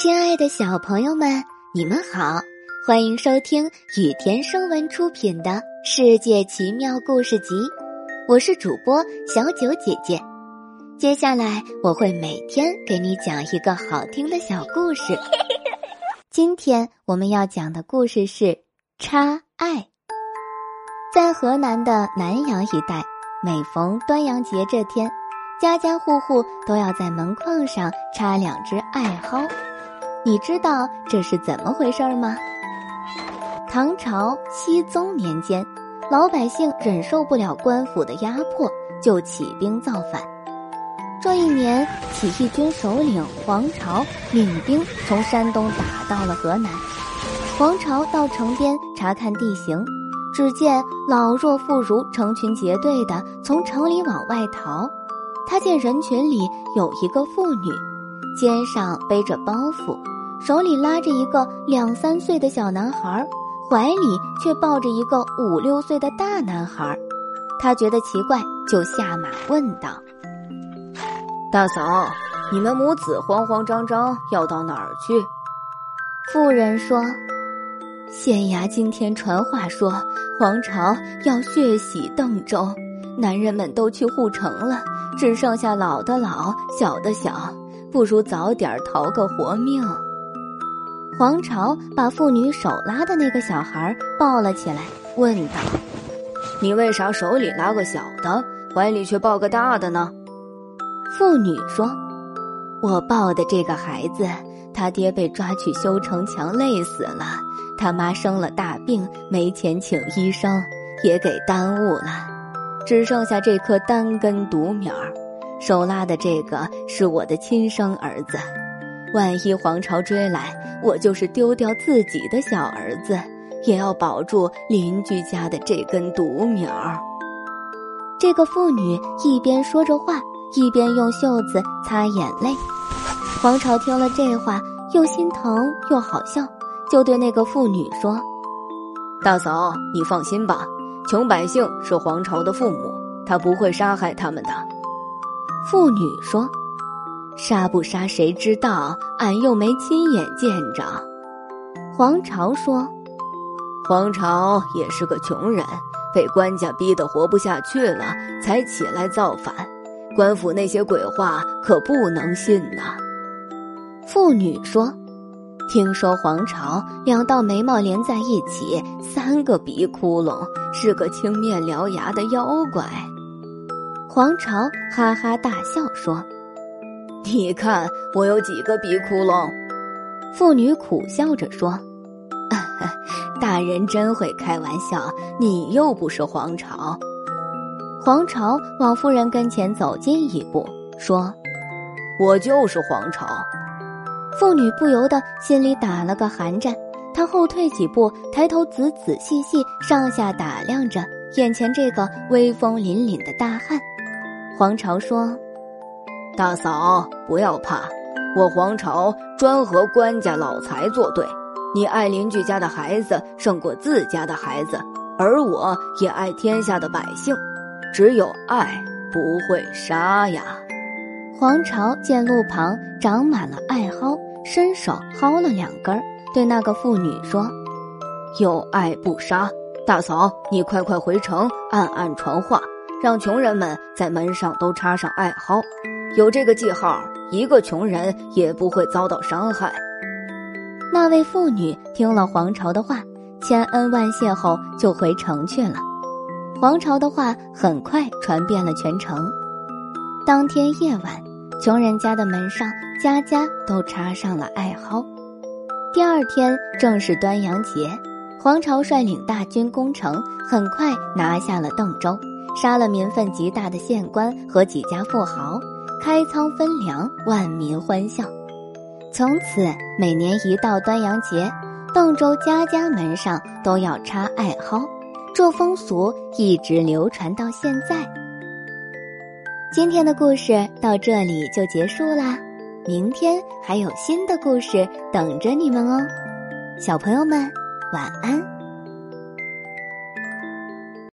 亲爱的小朋友们，你们好，欢迎收听雨田声文出品的《世界奇妙故事集》，我是主播小九姐姐。接下来我会每天给你讲一个好听的小故事。今天我们要讲的故事是插爱。在河南的南阳一带，每逢端阳节这天，家家户户都要在门框上插两只艾蒿。你知道这是怎么回事吗？唐朝熙宗年间，老百姓忍受不了官府的压迫，就起兵造反。这一年，起义军首领黄巢领兵从山东打到了河南。黄巢到城边查看地形，只见老弱妇孺成群结队的从城里往外逃。他见人群里有一个妇女。肩上背着包袱，手里拉着一个两三岁的小男孩，怀里却抱着一个五六岁的大男孩。他觉得奇怪，就下马问道：“大嫂，你们母子慌慌张张要到哪儿去？”妇人说：“县衙今天传话说，皇朝要血洗邓州，男人们都去护城了，只剩下老的老，小的小。”不如早点逃个活命。黄巢把妇女手拉的那个小孩抱了起来，问道：“你为啥手里拉个小的，怀里却抱个大的呢？”妇女说：“我抱的这个孩子，他爹被抓去修城墙，累死了；他妈生了大病，没钱请医生，也给耽误了，只剩下这颗单根独苗。”手拉的这个是我的亲生儿子，万一皇朝追来，我就是丢掉自己的小儿子，也要保住邻居家的这根独苗。这个妇女一边说着话，一边用袖子擦眼泪。皇朝听了这话，又心疼又好笑，就对那个妇女说：“大嫂，你放心吧，穷百姓是皇朝的父母，他不会杀害他们的。”妇女说：“杀不杀谁知道？俺又没亲眼见着。”黄巢说：“黄巢也是个穷人，被官家逼得活不下去了，才起来造反。官府那些鬼话可不能信呐。”妇女说：“听说黄巢两道眉毛连在一起，三个鼻窟窿，是个青面獠牙的妖怪。”黄巢哈哈大笑说：“你看我有几个鼻窟窿？”妇女苦笑着说：“ 大人真会开玩笑，你又不是黄巢。”黄巢往夫人跟前走近一步，说：“我就是黄巢。”妇女不由得心里打了个寒战，她后退几步，抬头仔仔细细上下打量着眼前这个威风凛凛的大汉。黄巢说：“大嫂，不要怕，我黄巢专和官家老财作对。你爱邻居家的孩子胜过自家的孩子，而我也爱天下的百姓。只有爱，不会杀呀。”黄巢见路旁长满了艾蒿，伸手薅了两根，对那个妇女说：“有爱不杀。大嫂，你快快回城，暗暗传话。”让穷人们在门上都插上艾蒿，有这个记号，一个穷人也不会遭到伤害。那位妇女听了黄巢的话，千恩万谢后就回城去了。黄巢的话很快传遍了全城。当天夜晚，穷人家的门上家家都插上了艾蒿。第二天正是端阳节，黄巢率领大军攻城，很快拿下了邓州。杀了民愤极大的县官和几家富豪，开仓分粮，万民欢笑。从此，每年一到端阳节，邓州家家门上都要插艾蒿，这风俗一直流传到现在。今天的故事到这里就结束啦，明天还有新的故事等着你们哦，小朋友们，晚安。